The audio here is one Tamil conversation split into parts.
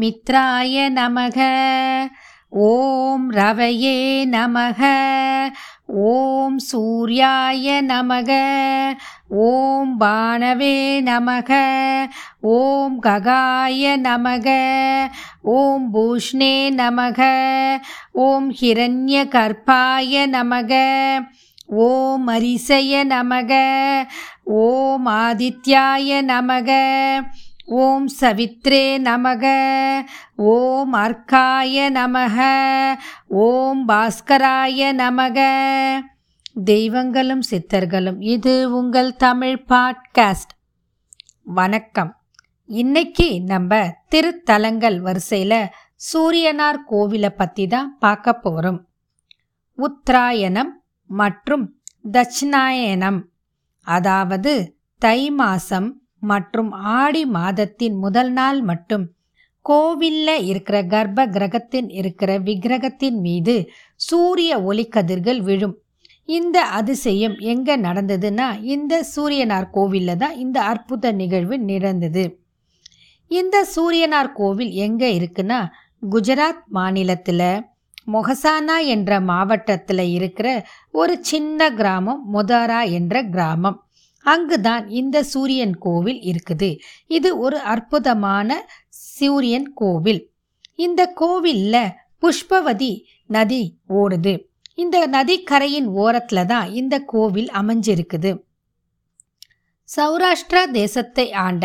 மித்ராய நமக. ஓம் ரவையே நமக. ஓம் சூர்யாய நமக. ஓம் பானவே நமக. ஓம் ககாய நமக. ஓம் பூஷ்ணே நமக. ஓம் ஹிரண்ய கர்ப்பாய நமக. ஓம் அரிசய நமக. ஓம் ஆதித்யாய நமக. ஓம் சவித்ரே நமக ஓம் அர்க்காய நமக ஓம் பாஸ்கராய நமக. தெய்வங்களும் சித்தர்களும் இது உங்கள் தமிழ் பாட்காஸ்ட். வணக்கம். இன்னைக்கு நம்ம திருத்தலங்கள் வரிசையில் சூரியனார் கோவிலை பற்றி தான் பார்க்க போகிறோம் உத்தராயணம் மற்றும் தட்சிணாயனம் அதாவது தை மாதம் மற்றும் ஆடி மாதத்தின் முதல் நாள் மட்டும். கோவில்ல இருக்கிற கர்ப்ப கிரகத்தின் இருக்கிற விக்கிரகத்தின் மீது சூரிய ஒளிக்கதிர்கள் விழும். இந்த அதிசயம் எங்க நடந்ததுன்னா இந்த சூரியனார் கோவில்ல தான் இந்த அற்புத நிகழ்வு நிறந்தது இந்த சூரியனார் கோவில் எங்க இருக்குன்னா குஜராத் மாநிலத்தில் மொஹசானா என்ற மாவட்டத்தில் இருக்கிற ஒரு சின்ன கிராமம் மொதாரா என்ற கிராமம். அங்குதான் இந்த சூரியன் கோவில் இருக்குது. இது ஒரு அற்புதமான சூரியன் கோவில். இந்த கோவில்ல புஷ்பவதி நதி ஓடுது. இந்த நதிக்கரையின் ஓரத்தில் தான் இந்த கோவில் அமைஞ்சிருக்குது. சௌராஷ்டிரா தேசத்தை ஆண்ட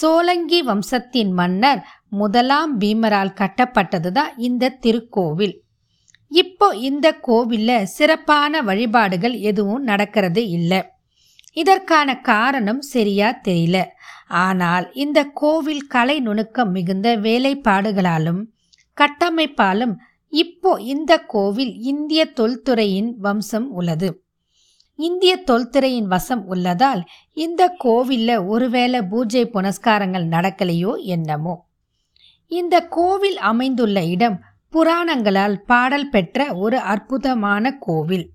சோலங்கி வம்சத்தின் மன்னர் முதலாம் பீமரால் கட்டப்பட்டது தான் இந்த திருக்கோவில். இப்போ இந்த கோவிலில் சிறப்பான வழிபாடுகள் எதுவும் நடக்கிறது இல்லை. இதற்கான காரணம் சரியா தெரியல. ஆனால் இந்த கோவில் கலை நுணுக்கம் மிகுந்த வேலைப்பாடுகளாலும் கட்டமைப்பாலும் இப்போ இந்த கோவில் இந்திய தொல்துறையின் வம்சம் உள்ளது. இந்திய தொல்துறையின் வசம் உள்ளதால் இந்த கோவில்ல ஒருவேளை பூஜை புனஸ்காரங்கள் நடக்கலையோ என்னமோ. இந்த கோவில் அமைந்துள்ள இடம் புராணங்களால் பாடல் பெற்ற ஒரு அற்புதமான கோவில்.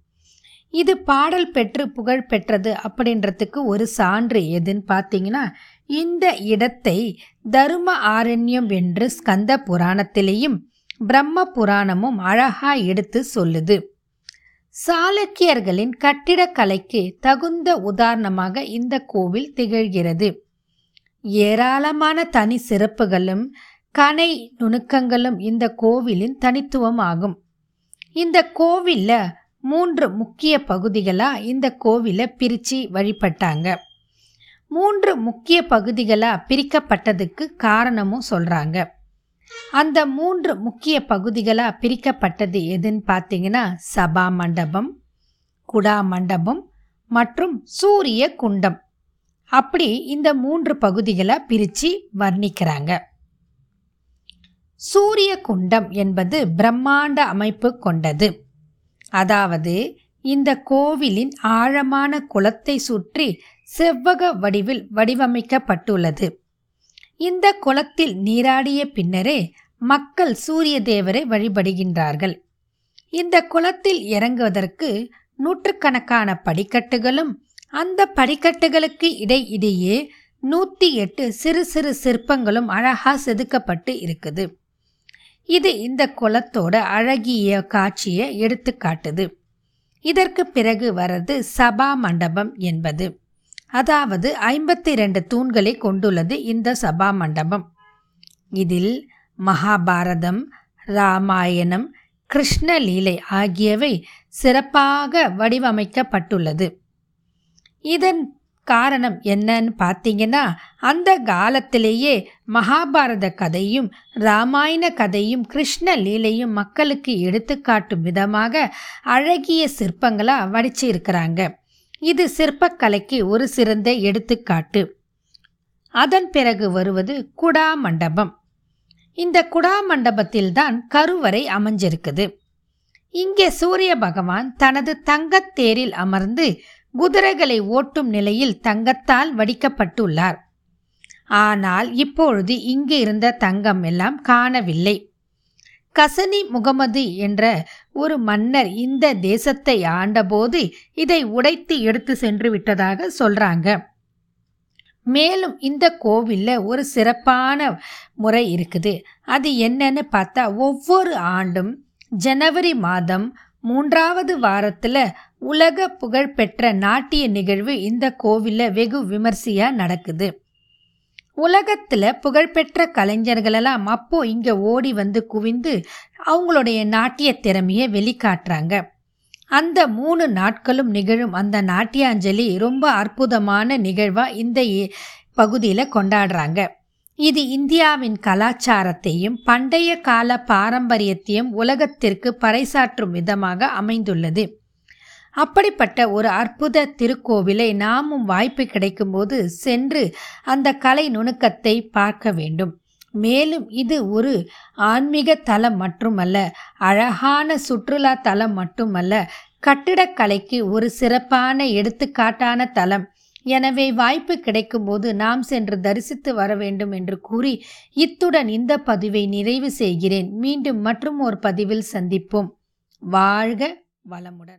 இது பாடல் பெற்று புகழ் பெற்றது அப்படின்றதுக்கு ஒரு சான்று எதுன்னு பார்த்தீங்கன்னா இந்த இடத்தை தரும ஆரண்யம் என்று ஸ்கந்த புராணத்திலேயும் பிரம்ம புராணமும் அழகா எடுத்து சொல்லுது. சாளுக்கியர்களின் கட்டிடக்கலைக்கு தகுந்த உதாரணமாக இந்த கோவில் திகழ்கிறது. ஏராளமான தனி சிறப்புகளும் கனை நுணுக்கங்களும் இந்த கோவிலின் தனித்துவம் ஆகும். இந்த கோவிலில் மூன்று முக்கிய பகுதிகளாக இந்த கோவிலை பிரித்து வழிபட்டாங்க. மூன்று முக்கிய பகுதிகளாக பிரிக்கப்பட்டதுக்கு காரணமும் சொல்கிறாங்க அந்த மூன்று முக்கிய பகுதிகளாக பிரிக்கப்பட்டது எதுன்னு பார்த்தீங்கன்னா சபா மண்டபம் குடா மண்டபம் மற்றும் சூரிய குண்டம். அப்படி இந்த மூன்று பகுதிகளாக பிரித்து வர்ணிக்கிறாங்க. சூரிய குண்டம் என்பது பிரம்மாண்ட அமைப்பு கொண்டது. அதாவது இந்த கோவிலின் ஆழமான குளத்தை சுற்றி செவ்வக வடிவில் வடிவமைக்கப்பட்டுள்ளது. இந்த குளத்தில் நீராடிய பின்னரே மக்கள் சூரிய தேவரை வழிபடுகின்றார்கள். இந்த குளத்தில் இறங்குவதற்கு நூற்றுக்கணக்கான படிக்கட்டுகளும் அந்த படிக்கட்டுகளுக்கு இடையிடையே நூற்றி எட்டு சிறு சிறு சிற்பங்களும் அழகாக செதுக்கப்பட்டு இருக்குது. இது இந்த குளத்தோட அழகிய காட்சியை எடுத்து காட்டுது. இதற்கு பிறகு வர்றது சபா மண்டபம் என்பது. அதாவது ஐம்பத்தி ரெண்டு தூண்களை கொண்டுள்ளது இந்த சபா மண்டபம். இதில் மகாபாரதம் ராமாயணம் கிருஷ்ணலீலை ஆகியவை சிறப்பாக வடிவமைக்கப்பட்டுள்ளது. இதன் காரணம் என்னன்னு பார்த்தீங்கன்னா அந்த காலத்திலேயே மகாபாரத கதையும் ராமாயண கதையும் கிருஷ்ண லீலையும் மக்களுக்கு எடுத்துக்காட்டும் விதமாக அழகிய சிற்பங்களாக வடிச்சு இருக்கிறாங்க இது சிற்பக்கலைக்கு ஒரு சிறந்த எடுத்துக்காட்டு. அதன் பிறகு வருவது குடா மண்டபம். இந்த குடா மண்டபத்தில்தான் கருவறை அமைஞ்சிருக்குது. இங்கே சூரிய பகவான் தனது தங்கத்தேரில் அமர்ந்து குதிரைகளை ஓட்டும் நிலையில் தங்கத்தால் வடிக்கப்பட்டுள்ளார். ஆனால் இப்பொழுது இங்கு இருந்த தங்கம் எல்லாம் காணவில்லை. கசனி முகமது என்ற ஒரு மன்னர் இந்த தேசத்தை ஆண்டபோது இதை உடைத்து எடுத்து சென்று விட்டதாக சொல்றாங்க. மேலும் இந்த கோவிலில் ஒரு சிறப்பான முறை இருக்குது. அது என்னன்னு பார்த்தா ஒவ்வொரு ஆண்டும் ஜனவரி மாதம் மூன்றாவது வாரத்தில் உலக புகழ்பெற்ற நாட்டிய நிகழ்வு இந்த கோவிலில் வெகு விமர்சையாக நடக்குது. உலகத்தில் புகழ்பெற்ற கலைஞர்களெல்லாம் அப்போ இங்கே ஓடி வந்து குவிந்து அவங்களுடைய நாட்டிய திறமையை வெளிக்காட்டுறாங்க. அந்த மூணு நாட்களும் நிகழும் அந்த நாட்டியாஞ்சலி ரொம்ப அற்புதமான நிகழ்வாக இந்த பகுதியில் கொண்டாடுறாங்க. இது இந்தியாவின் கலாச்சாரத்தையும் பண்டைய கால பாரம்பரியத்தையும் உலகத்திற்கு பறைசாற்றும் விதமாக அமைந்துள்ளது. அப்படிப்பட்ட ஒரு அற்புத திருக்கோவிலை நாமும் வாய்ப்பு கிடைக்கும்போது சென்று அந்த கலை நுணுக்கத்தை பார்க்க வேண்டும். மேலும் இது ஒரு ஆன்மீக தலம் மட்டுமல்ல அழகான சுற்றுலா தலம் மட்டுமல்ல கட்டிடக்கலைக்கு ஒரு சிறப்பான எடுத்துக்காட்டான தலம். எனவே வாய்ப்பு கிடைக்கும்போது நாம் சென்று தரிசித்து வர வேண்டும் என்று கூறி இத்துடன் இந்த பதிவை நிறைவு செய்கிறேன். மீண்டும் மற்றும் ஒரு பதிவில் சந்திப்போம். வாழ்க வளமுடன்.